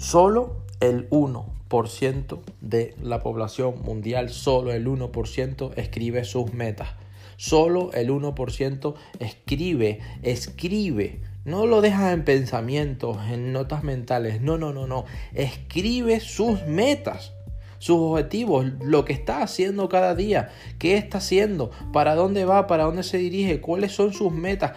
Solo el 1% de la población mundial, solo el 1% escribe sus metas. Solo el 1% escribe, escribe. No lo deja en pensamientos, en notas mentales. No, no, no, no. Escribe sus metas sus objetivos, lo que está haciendo cada día, qué está haciendo, para dónde va, para dónde se dirige, cuáles son sus metas,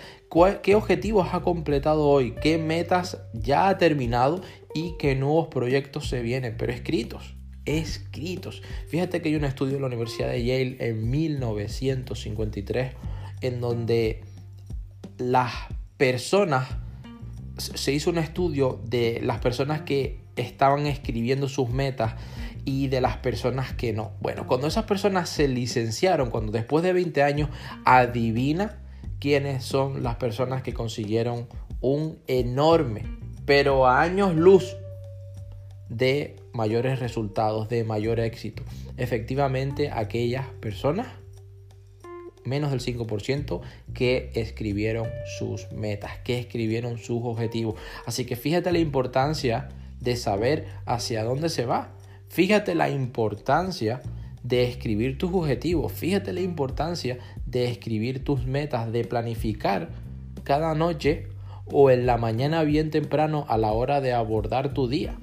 qué objetivos ha completado hoy, qué metas ya ha terminado y qué nuevos proyectos se vienen, pero escritos escritos. Fíjate que hay un estudio en la Universidad de Yale en 1953 en donde las personas, se hizo un estudio de las personas que estaban escribiendo sus metas y de las personas que no. Bueno, cuando esas personas se licenciaron, cuando después de 20 años, adivina quiénes son las personas que consiguieron un enorme, pero a años luz de mayores resultados, de mayor éxito. Efectivamente, aquellas personas, menos del 5%, que escribieron sus metas, que escribieron sus objetivos. Así que fíjate la importancia de saber hacia dónde se va. Fíjate la importancia de escribir tus objetivos. Fíjate la importancia de escribir tus metas, de planificar cada noche o en la mañana bien temprano a la hora de abordar tu día.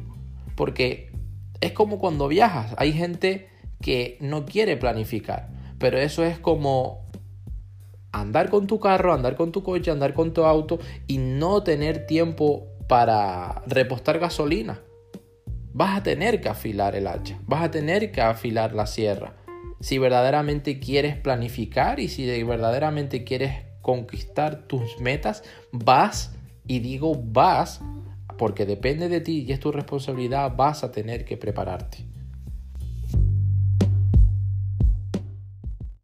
Porque es como cuando viajas. Hay gente que no quiere planificar. Pero eso es como andar con tu carro, andar con tu coche, andar con tu auto y no tener tiempo para repostar gasolina vas a tener que afilar el hacha, vas a tener que afilar la sierra. Si verdaderamente quieres planificar y si verdaderamente quieres conquistar tus metas, vas, y digo vas, porque depende de ti y es tu responsabilidad, vas a tener que prepararte.